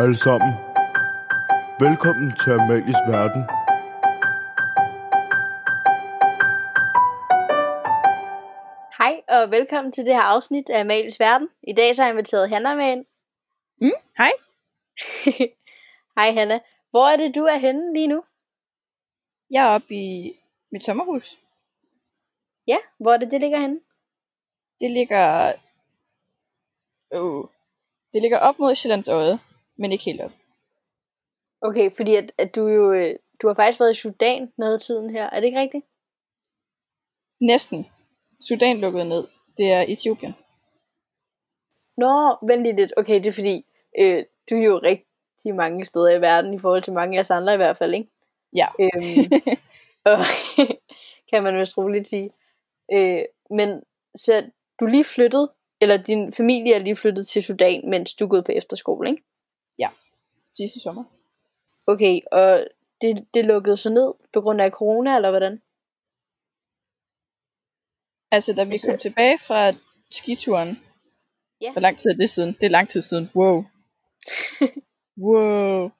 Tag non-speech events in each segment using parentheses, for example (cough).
Hej alle sammen. Velkommen til Amalies Verden. Hej og velkommen til det her afsnit af Amalies Verden. I dag så har jeg inviteret Hanna med ind. Mm, hej. (laughs) Hej Hanna. Hvor er det, du er henne lige nu? Jeg er oppe i mit sommerhus. Ja, hvor er det, det ligger henne? Det ligger... Oh. Det ligger op mod Sjællands Øde, men ikke helt op. Okay, fordi at, at du jo... øh, Du har faktisk været i Sudan af tiden her. Er det ikke rigtigt? Næsten. Sudan lukkede ned. Det er Etiopien. Nå, vent lige lidt. Okay, det er fordi, øh, du er jo rigtig mange steder i verden, i forhold til mange af os andre i hvert fald, ikke? Ja. Øhm, (laughs) og, (laughs) kan man vist roligt sige. Øh, men så du lige flyttet, eller din familie er lige flyttet til Sudan, mens du er gået på efterskole, ikke? Sidste sommer. Okay, og det, det lukkede så ned på grund af corona, eller hvordan? Altså, da vi Altså- kom tilbage fra skituren. Ja. Hvor lang tid er det siden? Det er lang tid siden. Wow. (laughs) wow.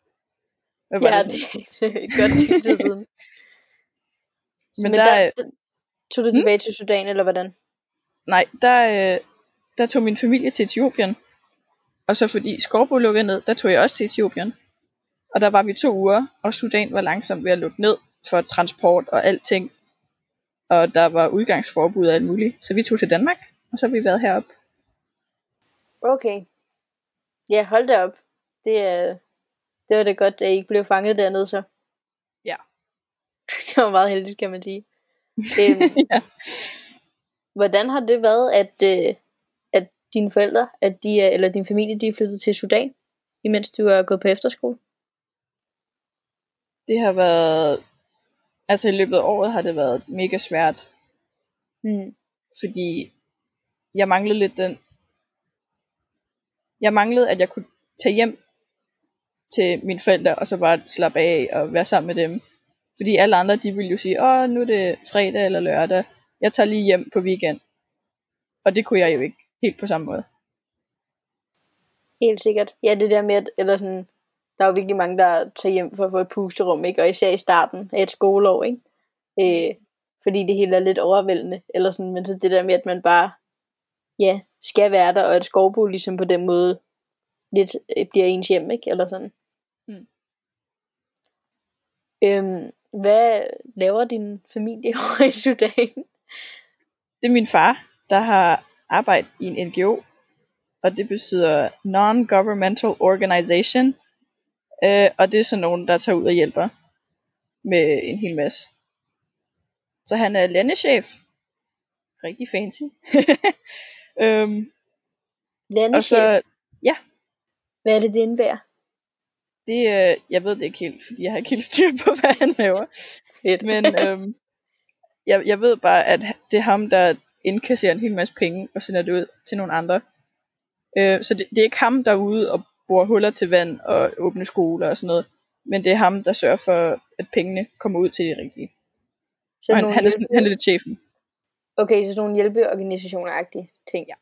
Hvad var Ja, det? det, er et godt stykke tid siden. (laughs) Så, Men men der der, er- der, tog du Hmm? tilbage til Sudan, eller hvordan? Nej, der, øh, der tog min familie til Etiopien. Og så fordi Skorbo lukkede ned, der tog jeg også til Etiopien. Og der var vi to uger, og Sudan var langsomt ved at lukke ned for transport og alting. Og der var udgangsforbud og alt muligt. Så vi tog til Danmark, og så har vi været heroppe. Okay. Ja, hold da op. Det, er, det var da godt, at I ikke blev fanget dernede så. Ja. (laughs) det var meget heldigt, kan man sige. Øhm, (laughs) ja. hvordan har det været, at, øh, at dine forældre, at de er, eller din familie, de er flyttet til Sudan, imens du er gået på efterskole? Det har været... Altså i løbet af året har det været mega svært, Mm. fordi jeg manglede lidt den... Jeg manglede, at jeg kunne tage hjem til mine forældre, og så bare slappe af og være sammen med dem. Fordi alle andre, de ville jo sige, åh, nu er det fredag eller lørdag, jeg tager lige hjem på weekend. Og det kunne jeg jo ikke helt på samme måde. Helt sikkert. Ja, det der med, at, eller sådan, der er jo virkelig mange, der tager hjem for at få et pusterum, ikke? Og især i starten af et skoleår, ikke? Øh, fordi det hele er lidt overvældende, eller sådan, men så det der med, at man bare, ja, skal være der, og et skovbo ligesom på den måde, lidt øh, bliver ens hjem, ikke? Eller sådan. Mm. Øhm, hvad laver din familie over (laughs) i Sudan? Det er min far, der har arbejdet i en NGO, og det betyder Non-Governmental Organization. Øh, og det er sådan nogen, der tager ud og hjælper med en hel masse. Så han er landechef. Rigtig fancy. (laughs) øhm, og Landechef, så, hvad er det, det indebærer? det, øh, jeg ved det ikke helt, fordi jeg har ikke helt styr på, hvad han laver. (laughs) Men øhm, jeg, jeg ved bare, at det er ham, der indkasserer en hel masse penge og sender det ud til nogle andre. Øh, så det, det er ikke ham, der er ude og borer huller til vand og åbne skoler og sådan noget. Men det er ham, der sørger for, at pengene kommer ud til de rigtige. så Og han, han, er, hjælpe- han er lidt chefen. Okay, så sådan nogle hjælpeorganisationer-agtige ting. Ja.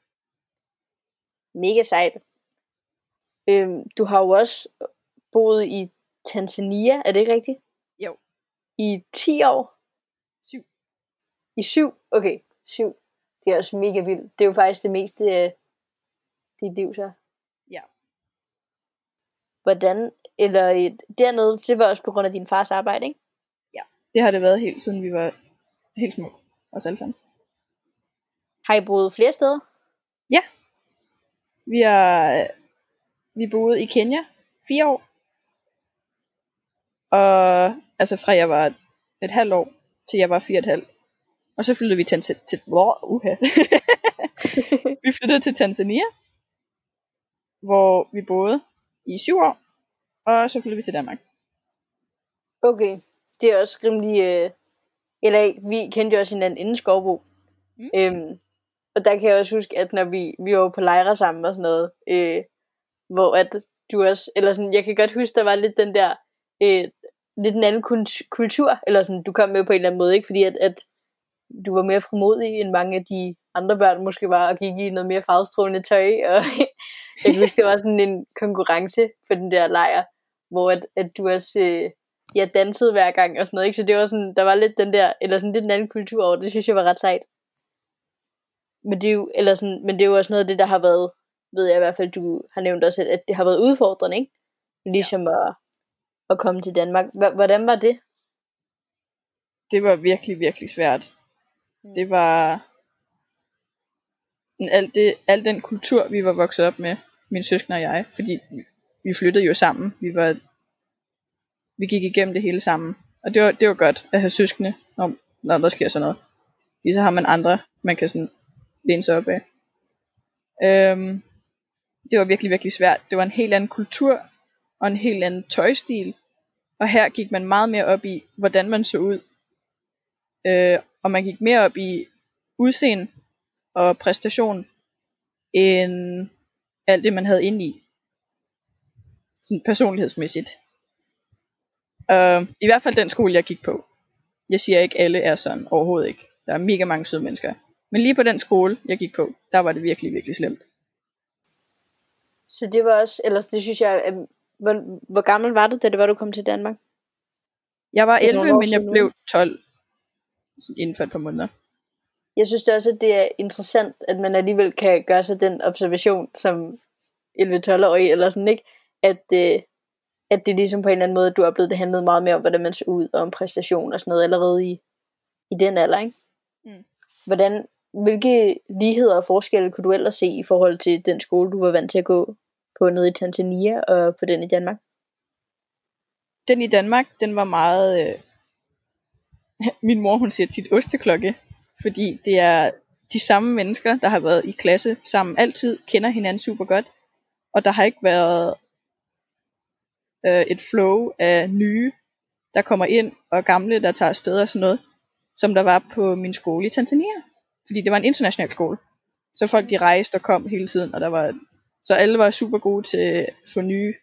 Mega sejt. Øhm, du har jo også boet i Tanzania, er det ikke rigtigt? Jo. I 10 år? Syv. I 7? Okay, 7. Det er også mega vildt. Det er jo faktisk det meste af dit liv, så. Ja. Hvordan, eller et, dernede, det var også på grund af din fars arbejde, ikke? Det har det været helt siden vi var helt små. Os alle sammen. Har I boet flere steder? Vi har vi boede i Kenya fire år. Og altså fra jeg var et halvt år til jeg var fire og et halvt. Og så flyttede vi til, til, til uha. (laughs) vi flyttede til Tanzania, hvor vi boede i syv år. Og så flyttede vi til Danmark. Okay, det er også rimelig... Øh, eller vi kendte jo også hinanden inden Skovbo. Mm. Øhm, og der kan jeg også huske, at når vi, vi var på lejre sammen og sådan noget, øh, hvor at du også, eller sådan, jeg kan godt huske, der var lidt den der, øh, lidt en anden kultur, eller sådan, du kom med på en eller anden måde, ikke? Fordi at, at du var mere frimodig end mange af de andre børn måske var, og gik i noget mere farvestrålende tøj, og (laughs) jeg kan huske, det var sådan en konkurrence på den der lejr, hvor at, at du også øh, ja, dansede hver gang og sådan noget, ikke? så det var sådan, der var lidt den der, eller sådan lidt en anden kultur over, det synes jeg var ret sejt. Men det er jo, eller sådan, men det er jo også noget af det, der har været, ved jeg i hvert fald, du har nævnt også, at det har været udfordrende, ikke? Ligesom ja. at, at komme til Danmark. H- hvordan var det? Det var virkelig, virkelig svært. Det var al, det, al den kultur, vi var vokset op med, min søskende og jeg, fordi vi flyttede jo sammen. Vi var vi gik igennem det hele sammen. Og det var, det var godt at have søskende, når, når der sker sådan noget. Fordi så har man andre, man kan sådan læne sig op af. Øhm, det var virkelig, virkelig svært. Det var en helt anden kultur, og en helt anden tøjstil. Og her gik man meget mere op i, hvordan man så ud. Øh, og man gik mere op i udseende og præstation, end alt det, man havde inde i. Sådan personlighedsmæssigt. Uh, I hvert fald den skole, jeg gik på. Jeg siger ikke, alle er sådan. Overhovedet ikke. Der er mega mange søde mennesker. Men lige på den skole, jeg gik på, der var det virkelig, virkelig slemt. Så det var også, eller det synes jeg, at, hvor, hvor gammel var du, da det var, du kom til Danmark? Jeg var Det er 11, nogle år men jeg blev 12 sådan inden for et par måneder. Jeg synes det også, at det er interessant, at man alligevel kan gøre sig den observation som 11-12-årig, eller sådan, ikke? At, øh, at det ligesom på en eller anden måde, du har oplevet, det handlede meget mere om, hvordan man så ud, og om præstation og sådan noget, allerede i, i den alder, ikke? Mm. Hvordan, hvilke ligheder og forskelle kunne du ellers se i forhold til den skole, du var vant til at gå på nede i Tanzania og på den i Danmark? Den i Danmark, den var meget... Øh... (laughs) Min mor, hun siger tit osteklokke, fordi det er de samme mennesker, der har været i klasse sammen altid, kender hinanden super godt, og der har ikke været øh, et flow af nye, der kommer ind, og gamle, der tager afsted og sådan noget, som der var på min skole i Tanzania. Fordi det var en international skole. Så folk de rejste og kom hele tiden, og der var, så alle var super gode til at få nye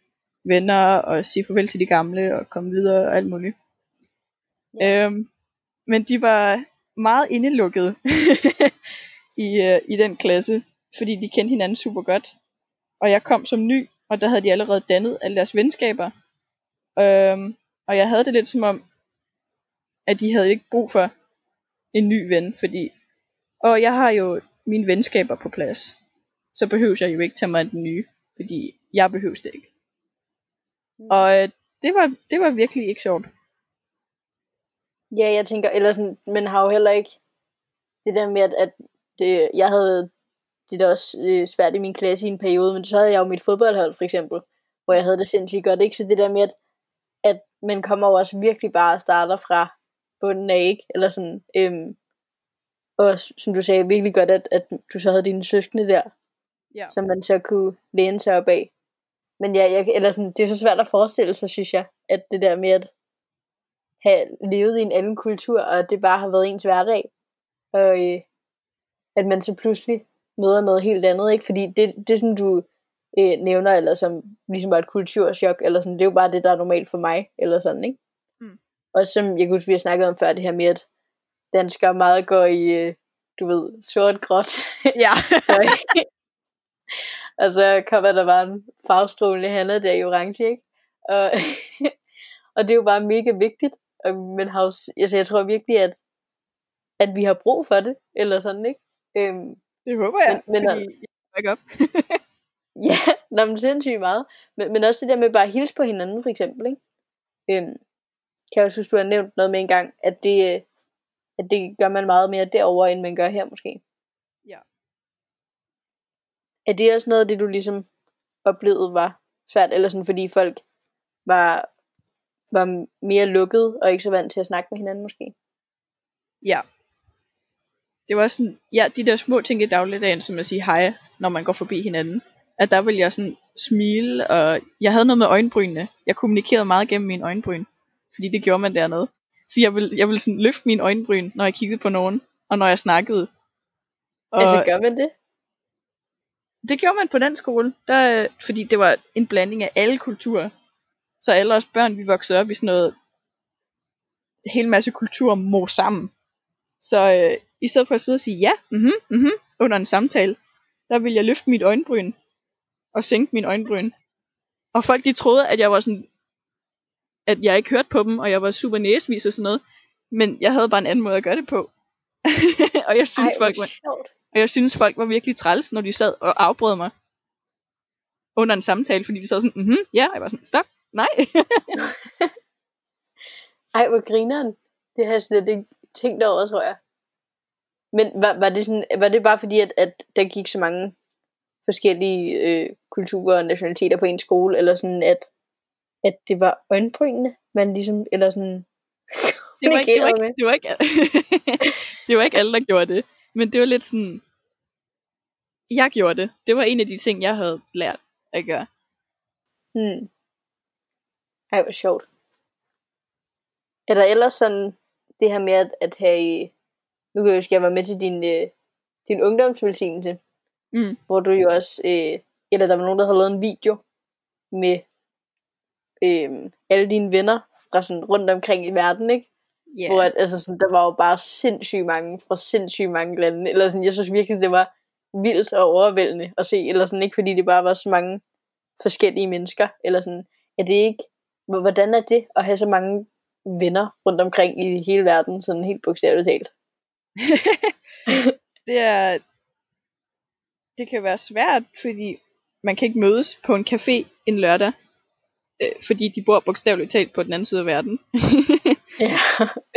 venner, og sige farvel til de gamle, og komme videre og alt muligt. Ja. Øhm, men de var meget indelukkede (laughs) i, øh, i den klasse, fordi de kendte hinanden super godt. Og jeg kom som ny, og der havde de allerede dannet alle deres venskaber. Øhm, og jeg havde det lidt som om, at de havde ikke brug for en ny ven, fordi, og jeg har jo mine venskaber på plads, så behøver jeg jo ikke tage mig af den nye, fordi jeg behøver det ikke. Mm. Og øh, det var, det var virkelig ikke sjovt. Ja, jeg tænker, eller sådan, men har jo heller ikke det der med, at, at det, jeg havde det der også øh, svært i min klasse i en periode, men så havde jeg jo mit fodboldhold for eksempel, hvor jeg havde det sindssygt godt, ikke? Så det der med, at, at man kommer jo også virkelig bare og starter fra bunden af, ikke? Eller sådan, øhm, og som du sagde, virkelig godt, at, at du så havde dine søskende der, Ja. som man så kunne læne sig op af. Men ja, jeg, eller sådan, det er så svært at forestille sig, synes jeg, at det der med at have levet i en anden kultur, og det bare har været ens hverdag, og øh, at man så pludselig møder noget helt andet, ikke? Fordi det, det som du øh, nævner, eller som ligesom var et kulturschok, eller sådan, det er jo bare det, der er normalt for mig, eller sådan, ikke? Mm. Og som jeg kunne vi har snakket om før, det her med, at danskere meget går i, øh, du ved, sort-gråt, Ja. (laughs) og så kommer der bare en farvestrålende handler der i orange, ikke? Og, (laughs) og det er jo bare mega vigtigt. Og, men har s- altså, jeg tror virkelig, at, at vi har brug for det, eller sådan, ikke? Øhm, det håber jeg, Men- men, fordi jeg ikke op. (laughs) ja, nå, men sindssygt meget. Men, men også det der med bare at hilse på hinanden, for eksempel, ikke? Øhm, kan jeg også huske, du har nævnt noget med en gang, at det, øh, at det gør man meget mere derover end man gør her, måske. Ja. Er det også noget af det, du ligesom oplevede var svært, eller sådan, fordi folk var, var mere lukket, og ikke så vant til at snakke med hinanden, måske? Ja. Det var sådan, ja, de der små ting i dagligdagen, som at sige hej, når man går forbi hinanden. At der ville jeg sådan smile, og jeg havde noget med øjenbrynene. Jeg kommunikerede meget gennem mine øjenbryn, fordi det gjorde man dernede. Så jeg ville, jeg ville sådan løfte mine øjenbryn, når jeg kiggede på nogen, og når jeg snakkede. Og Altså, gør man det? det gjorde man på den skole, der, fordi det var en blanding af alle kulturer. Så alle os børn, vi voksede op i sådan noget, en hel masse kulturer mor sammen. Så øh, i stedet for at sidde og sige ja, mhm, mhm, under en samtale, der ville jeg løfte mit øjenbryn og sænke min øjenbryn. Og folk de troede, at jeg var sådan, at jeg ikke hørte på dem, og jeg var super næsvis og sådan noget. Men jeg havde bare en anden måde at gøre det på. (laughs) og jeg synes, Ej, folk var, sjovt. og jeg synes, folk var virkelig træls, når de sad og afbrød mig under en samtale, fordi de sad sådan, mhm, ja, og jeg var sådan, stop, nej. (laughs) Ej, hvor grineren. Det har jeg slet ikke tænkt over, tror jeg. Men var, var, det, sådan, var det bare fordi, at, at der gik så mange forskellige øh, kulturer og nationaliteter på en skole, eller sådan, at, at det var øjenbrynene, man ligesom, eller sådan... (laughs) det var ikke, det var ikke, det var ikke, (laughs) det var ikke alle, der gjorde det. Men det var lidt sådan, jeg gjorde det. Det var en af de ting, jeg havde lært at gøre. Hmm. Ej, hvor sjovt. Er der ellers sådan det her med at, at have... Nu kan jeg huske, at jeg var med til din, øh, din ungdomsvelsignelse, Mm. hvor du jo også... Øh, eller der var nogen, der havde lavet en video med øh, alle dine venner fra sådan rundt omkring i verden, ikke? Yeah. Hvor at, altså sådan, der var jo bare sindssygt mange fra sindssygt mange lande. Eller sådan, jeg synes virkelig, det var vildt og overvældende at se. Eller sådan, ikke fordi det bare var så mange forskellige mennesker. Eller sådan, er det ikke... hvor- Hvordan er det at have så mange venner rundt omkring i hele verden, sådan helt bogstaveligt talt? (laughs) det er det kan være svært, fordi man kan ikke mødes på en café en lørdag, øh, fordi de bor bogstaveligt talt på den anden side af verden. (laughs) Ja.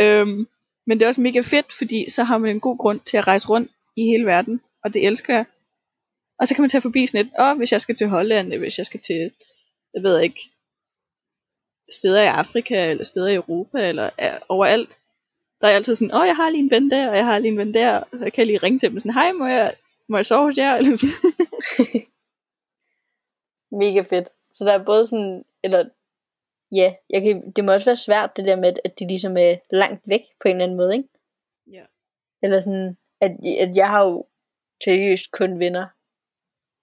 øhm, men det er også mega fedt, fordi så har man en god grund til at rejse rundt i hele verden, og det elsker jeg. Og så kan man tage forbi sådan et, åh, hvis jeg skal til Holland, hvis jeg skal til, jeg ved ikke, steder i Afrika, eller steder i Europa, eller øh, overalt. Der er altid sådan, åh, jeg har lige en ven der, og jeg har lige en ven der, og så kan jeg lige ringe til dem sådan, hej, må jeg, må jeg sove hos jer? Eller sådan. (laughs) Mega fedt. Så der er både sådan, eller ja, jeg kan, det må også være svært det der med, at- at de ligesom er langt væk på en eller anden måde, ikke? Ja. Eller sådan, at, at jeg har jo seriøst kun venner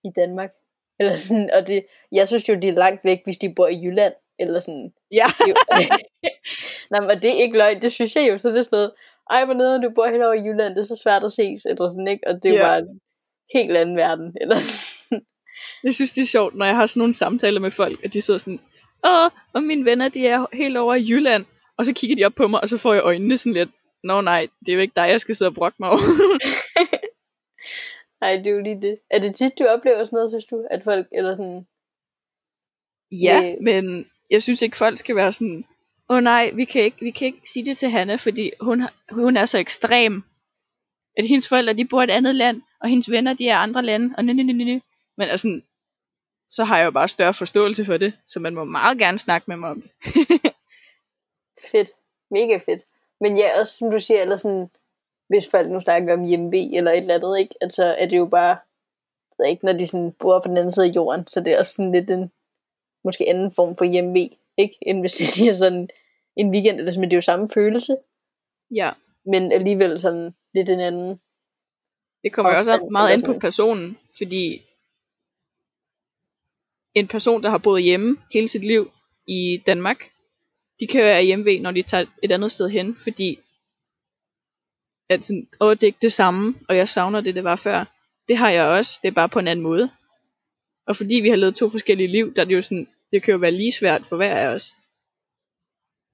i Danmark. Eller sådan, og det, jeg synes jo, de er langt væk, hvis de bor i Jylland. Eller sådan. Ja, (laughs) Nej, men det er ikke løgn, det synes jeg jo. Så det er sådan noget, ej, hvor nede, du bor helt over i Jylland, det er så svært at ses. Eller sådan, ikke? Og det er jo Ja. bare en helt anden verden. (laughs) Eller sådan. jeg synes, det er sjovt, når jeg har sådan nogle samtaler med folk, at de sidder sådan, åh, og mine venner, de er helt over i Jylland. Og så kigger de op på mig, og så får jeg øjnene sådan lidt, nå nej, det er jo ikke dig, jeg skal sidde og brokke mig over. (laughs) Nej, det er jo lige det. Er det tit, du oplever sådan noget, synes du? At folk, eller sådan... ja, Det- men jeg synes ikke, folk skal være sådan, åh nej, vi kan ikke, vi kan ikke sige det til Hanna, fordi hun, hun er så ekstrem. At hendes forældre, de bor i et andet land, og hendes venner, de er andre lande, og nej, nej, nej. Men altså, så har jeg jo bare større forståelse for det, så man må meget gerne snakke med mig om det. (laughs) Fedt. Mega fedt. Men ja, også som du siger, eller sådan, hvis folk nu snakker om hjemme eller et eller andet, ikke? Altså, er det jo bare, ved ikke, når de sådan bor på den anden side af jorden, så det er også sådan lidt en, måske anden form for hjemme ikke? End hvis det lige er sådan en weekend, eller sådan, men det er jo samme følelse, Ja, men alligevel sådan lidt en anden. det kommer jo også meget an på personen, fordi en person, der har boet hjemme hele sit liv i Danmark, de kan være hjemme når de tager et andet sted hen, fordi at sådan, åh, det er ikke det samme, og jeg savner det, det var før. Det har jeg også, det er bare på en anden måde. Og fordi vi har levet to forskellige liv, der er det jo sådan, det kan jo være lige svært for hver af os.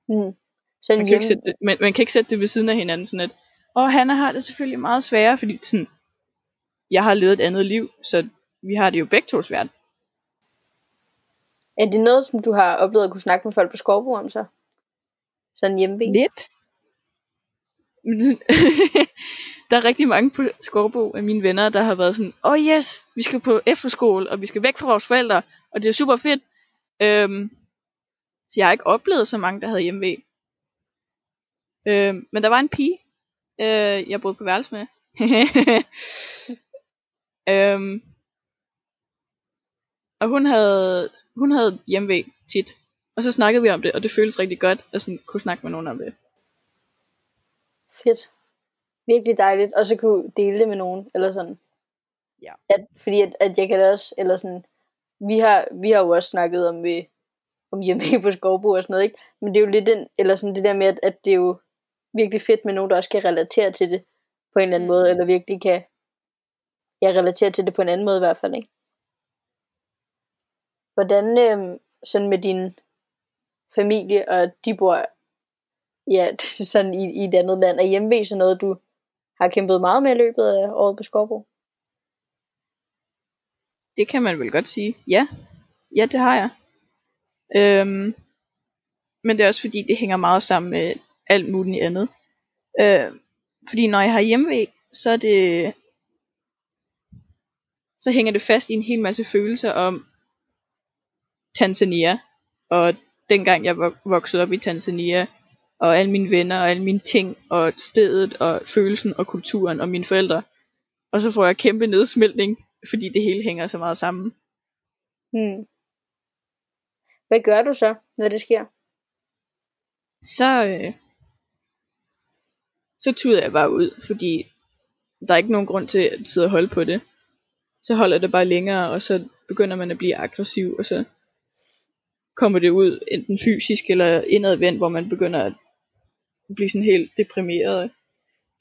Hmm. Så Man kan, ikke sætte det, man, man kan ikke sætte det ved siden af hinanden, sådan at, åh, han har det selvfølgelig meget sværere, fordi sådan, jeg har levet et andet liv, så vi har det jo begge to svært. er det noget, som du har oplevet at kunne snakke med folk på Skorbo om så? Sådan hjemme Lidt. (laughs) Der er rigtig mange på Skorbo af mine venner, der har været sådan, åh oh yes, vi skal på efterskole, og vi skal væk fra vores forældre, og det er super fedt. Øhm, så jeg har ikke oplevet så mange, der havde hjemme øhm, Men der var en pige, øh, jeg boede på værelse med. (laughs) øhm, og hun havde, hun havde hjemme tit. Og så snakkede vi om det, og det føltes rigtig godt at sådan, kunne snakke med nogen om det. Fedt. Virkelig dejligt. Og så kunne dele det med nogen, eller sådan. Ja. At, fordi at, at jeg kan da også, eller sådan, vi har, vi har jo også snakket om, vi, om hjemme (laughs) på Skovbo og sådan noget, ikke? Men det er jo lidt den, eller sådan det der med, at, at det er jo, virkelig fedt med nogen, der også kan relatere til det på en eller anden Mm. måde, eller virkelig kan ja, relatere til det på en anden måde i hvert fald, ikke? Hvordan øhm, sådan med din familie, og de bor ja, (laughs) sådan i, i et andet land, er hjemme så noget, du har kæmpet meget med i løbet af året på Skorbo? Det kan man vel godt sige. Ja, ja det har jeg. Øhm, men det er også fordi, det hænger meget sammen med alt muligt andet. Øh, fordi når jeg har hjemmevæg, så er det så hænger det fast i en hel masse følelser om Tanzania. Og dengang jeg vok- voksede op i Tanzania, og alle mine venner, og alle mine ting, og stedet, og følelsen, og kulturen, og mine forældre. Og så får jeg kæmpe nedsmeltning, fordi det hele hænger så meget sammen. Hmm. Hvad gør du så, når det sker? Så, øh, så tuder jeg bare ud, fordi der er ikke nogen grund til at sidde og holde på det. Så holder det bare længere, og så begynder man at blive aggressiv, og så kommer det ud enten fysisk eller indadvendt, hvor man begynder at blive sådan helt deprimeret.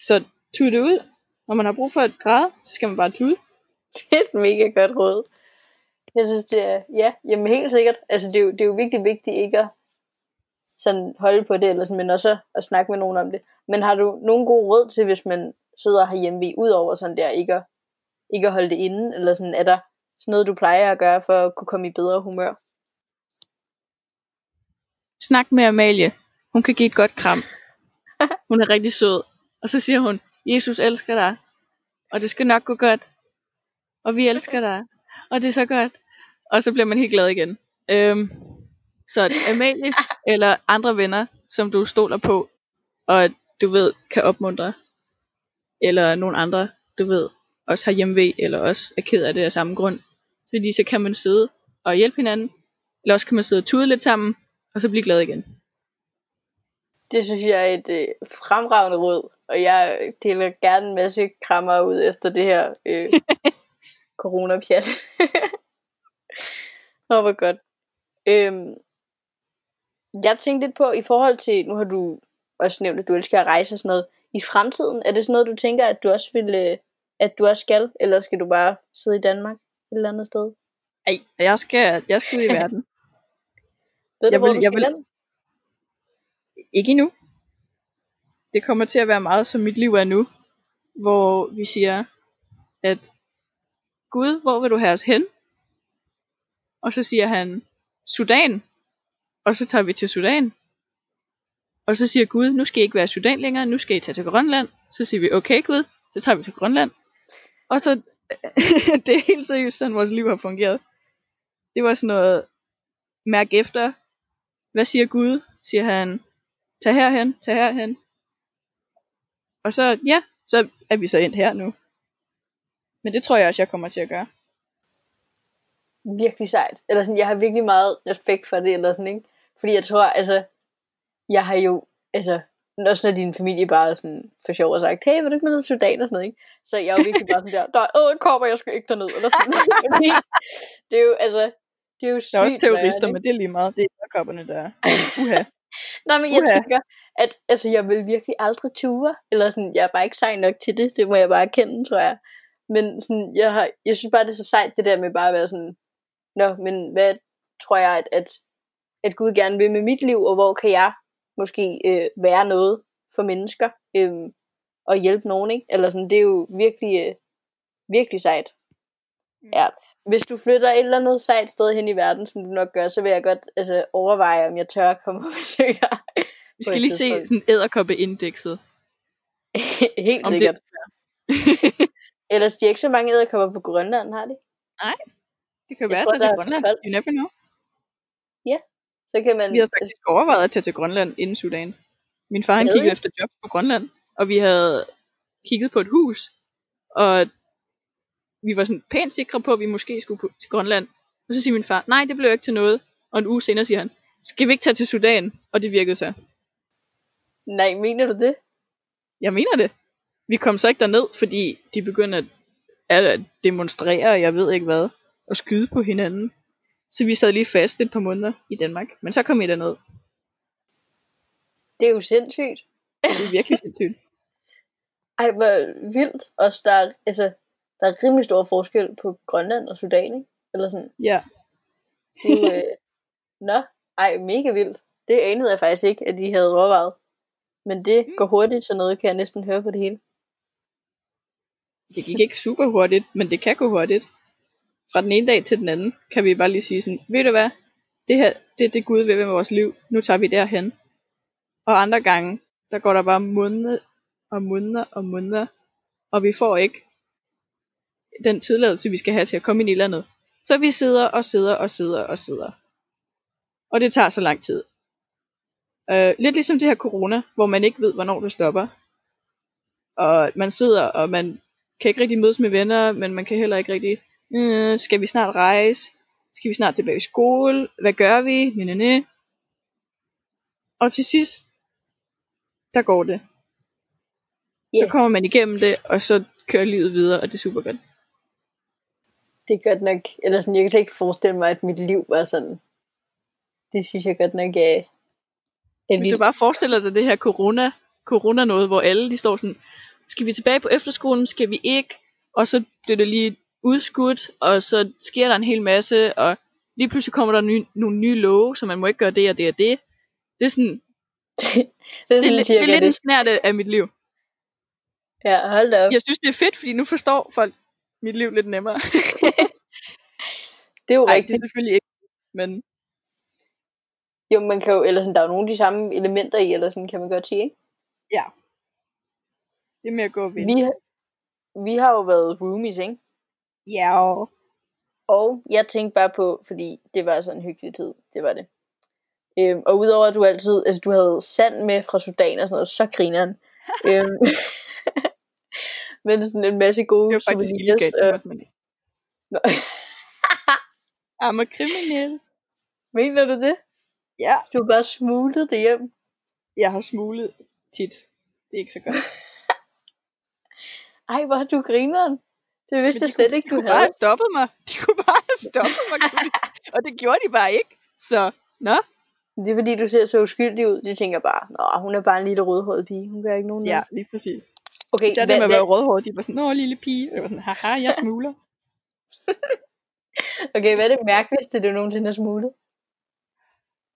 Så tud det ud. Når man har brug for et græde, så skal man bare tude. Det er et mega godt råd. Jeg synes, det er, ja, jamen helt sikkert. Altså, det er jo, det er jo virkelig vigtigt ikke at sådan holde på det, eller sådan, men også at snakke med nogen om det. Men har du nogle gode råd til, hvis man sidder herhjemme ud over sådan der, ikke at, ikke at holde det inde, eller sådan, er der sådan noget, du plejer at gøre, for at kunne komme i bedre humør? Snak med Amalie. Hun kan give et godt kram. (laughs) Hun er rigtig sød. Og så siger hun, Jesus elsker dig. Og det skal nok gå godt. Og vi elsker dig. Og det er så godt. Og så bliver man helt glad igen. Øhm, så Amalie (laughs) eller andre venner, som du stoler på, og du ved, kan opmuntre. Eller nogle andre, du ved, også har hjemmevæg, eller også er ked af det af samme grund. Fordi så kan man sidde og hjælpe hinanden. Eller også kan man sidde og tude lidt sammen, og så blive glad igen. Det synes jeg er et øh, fremragende råd, og jeg deler gerne en masse krammer ud efter det her øh, (laughs) corona-pjat. (laughs) Åh, hvor godt. Øhm, jeg tænkte lidt på, i forhold til, nu har du også nævnt, at du elsker at rejse og sådan noget, i fremtiden, er det sådan noget, du tænker, at du også vil, øh, at du også skal, eller skal du bare sidde i Danmark et eller andet sted? Ej, jeg skal, jeg skal ud i (laughs) verden. Ved Jeg du, hvor vil- du jeg skal vil- hen? Ikke endnu. Det kommer til at være meget, som mit liv er nu. Hvor vi siger, at Gud, hvor vil du have os hen? Og så siger han, Sudan. Og så tager vi til Sudan. Og så siger Gud, nu skal I ikke være i Sudan længere, nu skal I tage til Grønland. Så siger vi, okay Gud, så tager vi til Grønland. Og så, (laughs) det er helt seriøst sådan, vores liv har fungeret. Det var sådan noget, mærk efter, hvad siger Gud? Siger han, tag herhen, tag herhen. Og så, ja, så er vi så endt her nu. Men det tror jeg også, jeg kommer til at gøre. virkelig sejt. Eller sådan, jeg har virkelig meget respekt for det, eller sådan, ikke? Fordi jeg tror, altså, jeg har jo, altså, også når din familie bare sådan for sjov og sagt, hey, vil du ikke med ned til Sudan og sådan noget, ikke? Så jeg er jo virkelig bare sådan der, der er æderkopper, jeg skal ikke derned, eller sådan. (laughs) Det er jo, altså, det er jo sygt. Der er også terrorister, men det er lige meget. Det er æderkopperne, der er. Uha. (laughs) Nej, men jeg Uha. tænker, at altså, jeg vil virkelig aldrig ture, eller sådan, jeg er bare ikke sej nok til det, det må jeg bare erkende, tror jeg. Men sådan, jeg, har, jeg synes bare, det er så sejt, det der med bare at være sådan, nå, men hvad tror jeg, at, at, at Gud gerne vil med mit liv, og hvor kan jeg måske øh, være noget for mennesker, øh, og hjælpe nogen, ikke? Eller sådan, det er jo virkelig, øh, virkelig sejt. Ja. Hvis du flytter et eller andet sejt sted hen i verden, som du nok gør, så vil jeg godt altså, overveje, om jeg tør at komme (laughs) og besøge dig. Vi skal lige se tidspunkt. sådan æderkoppeindekset. (laughs) Helt Om det- sikkert. (laughs) Ellers de er ikke så mange æderkopper på Grønland, har de? Det kan Jeg være tror, at tage er Grønland. koldt. You never know. Så kan man... Vi havde faktisk overvejet at tage til Grønland inden Sudan. Min far han Really? kiggede efter job på Grønland, og vi havde kigget på et hus, og vi var sådan pænt sikre på, at vi måske skulle på, til Grønland. Og så siger min far, nej, det blev ikke til noget. Og en uge senere siger han, skal vi ikke tage til Sudan? Og det virkede så. Nej, mener du det? Jeg mener det. Vi kom så ikke derned, fordi de begyndte at, at demonstrere, og jeg ved ikke hvad, og skyde på hinanden. Så vi sad lige fast et par måneder i Danmark, men så kom vi derned. Det er jo sindssygt. Det er virkelig sindssygt. Ej, hvor vildt. Også der er, altså, der er rimelig stor forskel på Grønland og Sudan, ikke? Eller sådan. Ja. Det er jo, øh... Nå, ej, mega vildt. Det anede jeg faktisk ikke, at de havde overvejet. Men det Mm. går hurtigt, så noget kan jeg næsten høre på det hele. Det gik ikke super hurtigt, men det kan gå hurtigt. Fra den ene dag til den anden, kan vi bare lige sige sådan, ved du hvad, det her, det er det Gud vil med vores liv, nu tager vi derhen. Og andre gange, der går der bare måneder og måneder og måneder, og vi får ikke den tilladelse, vi skal have til at komme ind i landet. Så vi sidder og sidder og sidder og sidder. Og det tager så lang tid. Øh, lidt ligesom det her corona, hvor man ikke ved, hvornår det stopper. Og man sidder, og man kan ikke rigtig mødes med venner, men man kan heller ikke rigtig, øh, skal vi snart rejse? Skal vi snart tilbage i skole? Hvad gør vi? Næ, næ, næ. Og til sidst, der går det. Ja, Så kommer man igennem det, og så kører livet videre, og det er super godt. det er godt nok, eller sådan, jeg kan ikke forestille mig, at mit liv var sådan. Det synes jeg godt nok er, er Hvis du bare forestiller dig det her corona, corona noget, hvor alle de står sådan, skal vi tilbage på efterskolen, skal vi ikke? Og så bliver det lige udskudt, og så sker der en hel masse, og lige pludselig kommer der ny, nogle nye love, så man må ikke gøre det og det og det. Det er sådan, (laughs) det er det sådan det cirka er lidt det. en snært af mit liv. Ja, hold da op. Jeg synes, det er fedt, fordi nu forstår folk mit liv lidt nemmere. (laughs) Det er jo det rigtigt. er selvfølgelig ikke, men Jo, man kan jo, eller sådan, der er jo nogle af de samme elementer i, eller sådan, kan man godt sige, ikke? ja. Det er med at gå vinde. Vi, vi har jo været roomies, ikke? Ja, og Og jeg tænkte bare på, fordi det var sådan en hyggelig tid, det var det. Øhm, og udover at du altid, altså du havde sand med fra Sudan og sådan noget, så grineren. (laughs) øhm, (laughs) men sådan en masse gode det var faktisk souvenirs. Øh. (laughs) I'm a criminal. Mener du det? Ja, Du har bare smuglet det hjem. jeg har smuglet tit. Det er ikke så godt. Ej, hvor du grineren. Det vidste Men jeg de slet kunne, ikke, de du kunne bare havde. have stoppet mig. De kunne bare have stoppet mig. kunne de? (laughs) og det gjorde de bare ikke. Så, nå. Det er fordi, du ser så uskyldig ud. De tænker bare, Nå, hun er bare en lille rødhåret pige. Hun gør ikke nogen Ja, noget." lige præcis. Okay, Så det med at være rødhåret. De var sådan, nå lille pige. Og jeg var sådan, haha, jeg smugler. (laughs) okay, hvad er det mærkeligste, du nogensinde har smuglet?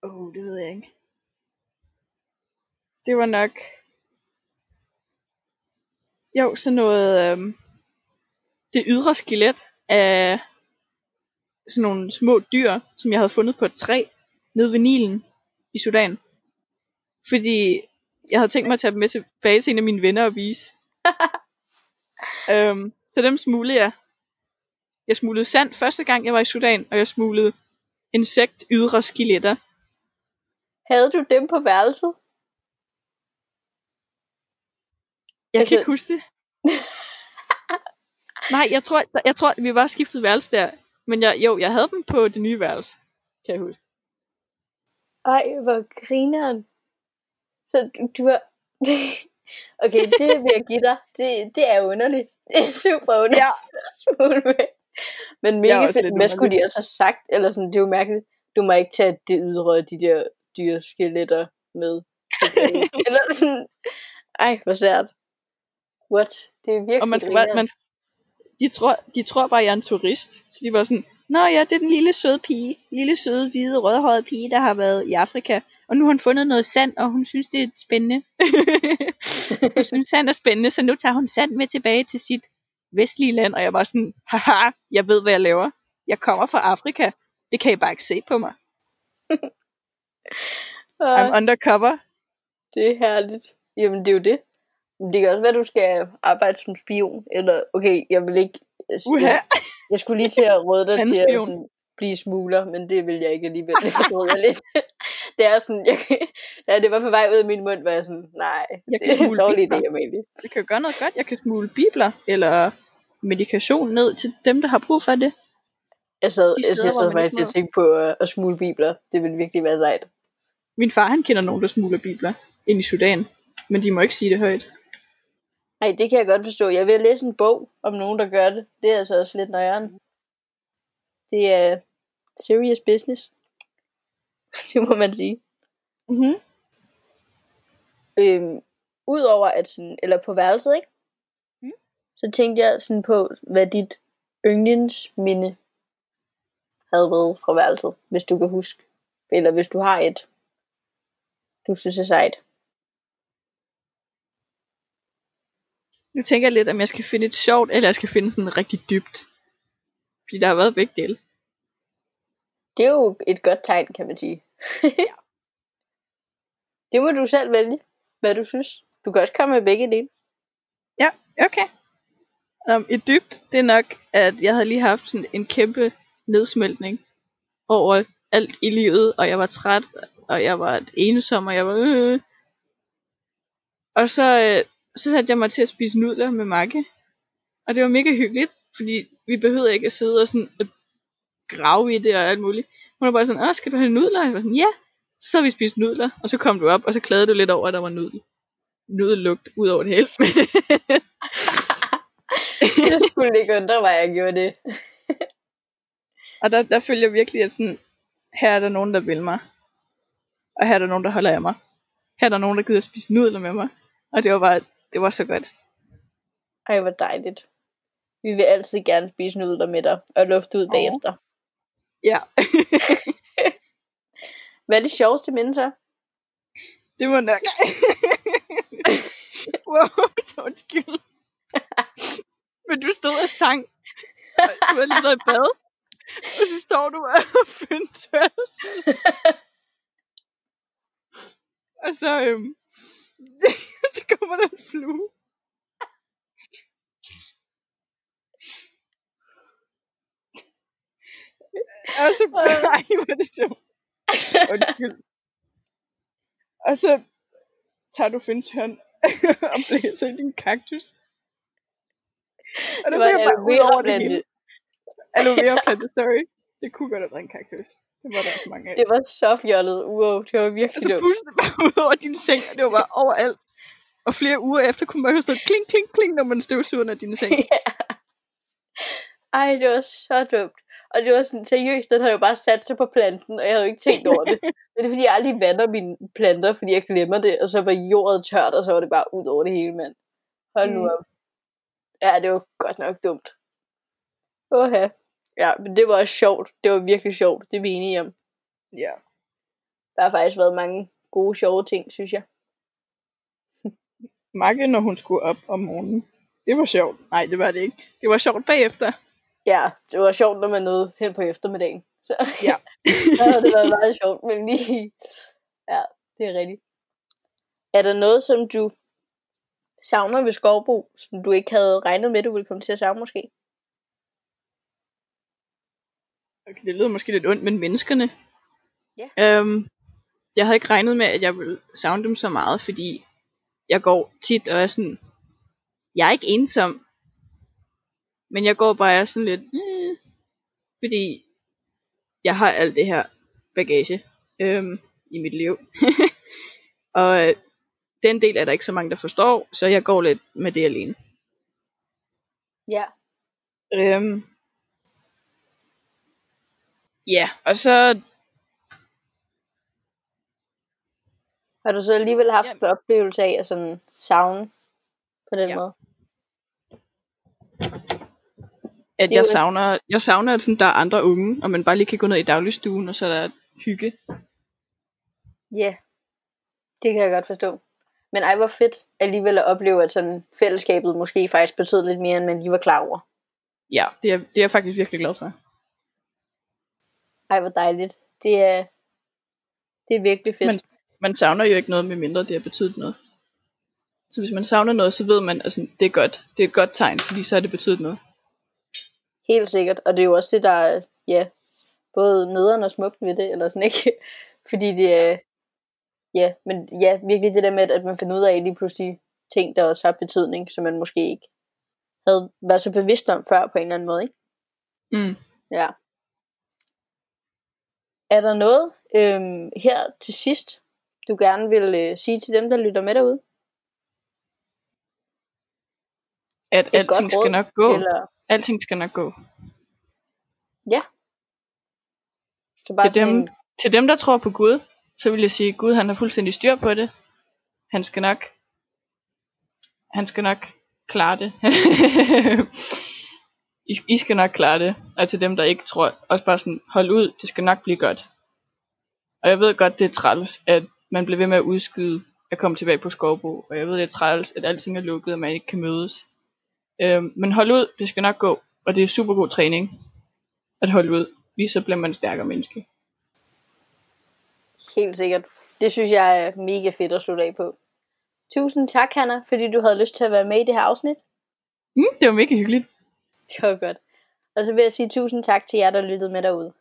Åh, oh, det ved jeg ikke. Det var nok... Jo, sådan noget... Øhm, det ydre skelet af sådan nogle små dyr, som jeg havde fundet på et træ nede ved Nilen i Sudan. Fordi jeg havde tænkt mig at tage dem med tilbage til en af mine venner og vise. (laughs) øhm, så dem smuglede jeg. Jeg smuglede sand første gang, jeg var i Sudan, og jeg smuglede insekt ydre skeletter. Havde du dem på værelset? Jeg Altså- kan ikke huske det. Nej, jeg tror, jeg tror, vi var skiftet værelse der. Men jeg, jo, jeg havde dem på det nye værelse. Kan jeg huske. Ej, hvor grineren. Så du, du har... (laughs) okay, det vil jeg give dig. Det, det er underligt. Det er super underligt. Ja. (laughs) Men mega også fedt. Hvad skulle de også have sagt? Eller sådan, det er jo mærkeligt. Du må ikke tage det ydre af de der dyre skeletter med. (laughs) Eller sådan. Ej, hvor sært. What? Det er virkelig Og man, man, man, de, tror, de tror bare, jeg er en turist. Så de var sådan, Nå ja, det er den lille søde pige. Lille søde, hvide, rødhårede pige, der har været i Afrika. Og nu har hun fundet noget sand, og hun synes, det er spændende. (laughs) hun synes, sand er spændende, så nu tager hun sand med tilbage til sit vestlige land. Og jeg var sådan, haha, jeg ved, hvad jeg laver. Jeg kommer fra Afrika. Det kan I bare ikke se på mig. (laughs) I'm undercover. det er herligt. Jamen, det er jo det. Det kan også være, du skal arbejde som spion. Eller, okay, jeg vil ikke... Jeg, Uha. jeg, jeg skulle lige til at råde dig (laughs) til at sådan, blive smugler, men det vil jeg ikke alligevel. Det fortrød jeg lidt. (laughs) det er sådan, jeg, ja, det var på vej ud af min mund, var jeg sådan, nej, Jeg det er en dårlig idé, Amalie. Jeg kan jo gøre noget godt. Jeg kan smule bibler, eller medikation ned til dem, der har brug for det. Jeg sad, jeg, steder, jeg sad faktisk og tænkte på at, at smule bibler. Det ville virkelig være sejt. Min far, han kender nogen, der smugler bibler ind i Sudan. Men de må ikke sige det højt. Nej, det kan jeg godt forstå. Jeg vil læse en bog om nogen, der gør det. Det er altså også lidt nøjeren. Det er serious business. (laughs) det må man sige. Mm-hmm. Øhm, udover at sådan, eller på værelset, ikke? Mm. Så tænkte jeg sådan på, hvad dit yndlingsminde havde været fra værelset, hvis du kan huske. Eller hvis du har et, du synes er sejt. Nu tænker jeg lidt, om jeg skal finde et sjovt, eller jeg skal finde sådan rigtig dybt. Fordi der har været begge dele. Det er jo et godt tegn, kan man sige. (laughs) det må du selv vælge, hvad du synes. Du kan også komme med begge dele. Ja, okay. Um, et dybt, det er nok, at jeg havde lige haft sådan en kæmpe nedsmeltning over alt i livet, og jeg var træt, og jeg var ensom, og jeg var... Øh. Og så, øh, så satte jeg mig til at spise nudler med Makke. Og det var mega hyggeligt, fordi vi behøvede ikke at sidde og sådan at grave i det og alt muligt. Hun var bare sådan, åh, skal du have nudler? Og jeg var sådan, ja. Så vi spist nudler, og så kom du op, og så klagede du lidt over, at der var nudel. Nudellugt ud over det hele. (laughs) det skulle ikke undre mig, at jeg gjorde det. (laughs) og der, der følger virkelig, at sådan, her er der nogen, der vil mig. Og her er der nogen, der holder af mig. Her er der nogen, der gider spise nudler med mig. Og det var bare, det var så godt. Ej, hvor dejligt. Vi vil altid gerne spise nudler med dig, og lufte ud Åh. bagefter. Ja, (laughs) Hvad er det sjoveste minde så? det var nok. (laughs) wow, så undskyld. Men du stod og sang. Du har lige været i bad. Og så står du og finder tørs. (laughs) og så, øhm, kommer der en flue. Og så, ej, hvor er det sjovt. Undskyld. Og så tager du fintørn og blæser i din kaktus. Og Det var ud over det aloe hele. Aloe vera plante, sorry. Det kunne godt have været en kaktus. Det var der også mange af. Det var så fjollet. Wow, det var Og virkelig så dumt. pudsede det bare ud over din seng, og det var bare overalt. Og flere uger efter kunne man høre stå kling, kling, kling, når man støvsuger af din seng. (laughs) Ej, det var så dumt. Og det var sådan, seriøst, den havde jo bare sat sig på planten, og jeg havde jo ikke tænkt over det. (laughs) Men det er fordi, jeg aldrig vander mine planter, fordi jeg glemmer det, og så var jordet tørt, og så var det bare ud over det hele, mand. Hold nu Mm. op. Ja, det var godt nok dumt. Åha. Ja, men det var også sjovt. Det var virkelig sjovt. Det er vi enige om. Ja. Der har faktisk været mange gode, sjove ting, synes jeg. Makke, når hun skulle op om morgenen. Det var sjovt. Nej, det var det ikke. Det var sjovt bagefter. Ja, det var sjovt, når man nåede hen på eftermiddagen. Så, Ja. (laughs) så havde det været meget sjovt, men lige... Ja, det er rigtigt. Er der noget, som du savner ved Skovbo, som du ikke havde regnet med, du ville komme til at savne måske? Okay, det lyder måske lidt ondt, men menneskerne. Ja. Øhm, jeg havde ikke regnet med, at jeg ville savne dem så meget, fordi jeg går tit og er sådan, jeg er ikke ensom, men jeg går bare og er sådan lidt, mm, fordi jeg har alt det her bagage øhm, i mit liv. (laughs) og øh, den del er der ikke så mange, der forstår, så jeg går lidt med det alene. Ja. Øhm. Ja, og så Har du så alligevel haft Jamen. en oplevelse af at sådan savne på den Ja. måde? at jeg savner, jeg savner, at sådan, der er andre unge, og man bare lige kan gå ned i dagligstuen, og så er der hygge. Ja, det kan jeg godt forstå. Men ej, hvor fedt alligevel at opleve, at sådan fællesskabet måske faktisk betød lidt mere, end man lige var klar over. Ja, det er, det er jeg faktisk virkelig glad for. Ej, hvor dejligt. Det er, det er virkelig fedt. Men- Man savner jo ikke noget, med mindre det har betydet noget. Så hvis man savner noget, så ved man, at sådan, det er godt. Det er et godt tegn, fordi så har det betydet noget. Helt sikkert. Og det er jo også det, der er, ja, både nederen og smukt ved det, eller sådan ikke. (laughs) Fordi det er, ja, men ja, virkelig det der med, at man finder ud af lige pludselig ting, der også har betydning, som man måske ikke havde været så bevidst om før på en eller anden måde, ikke? Mm. Ja. Er der noget øhm, her til sidst, du gerne vil øh, sige til dem, der lytter med derude? At Et alting skal råd, nok gå. Eller, Alting skal nok gå. så bare Til dem, en, til dem, der tror på Gud, så vil jeg sige, at Gud han har fuldstændig styr på det. Han skal nok han skal nok klare det. (laughs) I, I skal nok klare det. Og til dem, der ikke tror, også bare sådan, hold ud, det skal nok blive godt. Og jeg ved godt, det er træls, at man bliver ved med at udskyde at komme tilbage på Skovbo. Og jeg ved, det er træls, at alting er lukket, og man ikke kan mødes. Øhm, men hold ud, det skal nok gå. Og det er super god træning at holde ud. Lige så bliver man en stærkere menneske. Helt sikkert. Det synes jeg er mega fedt at slutte af på. Tusind tak, Hanna, fordi du havde lyst til at være med i det her afsnit. Mm, det var mega hyggeligt. Det var godt. Og så vil jeg sige tusind tak til jer, der lyttede med derude.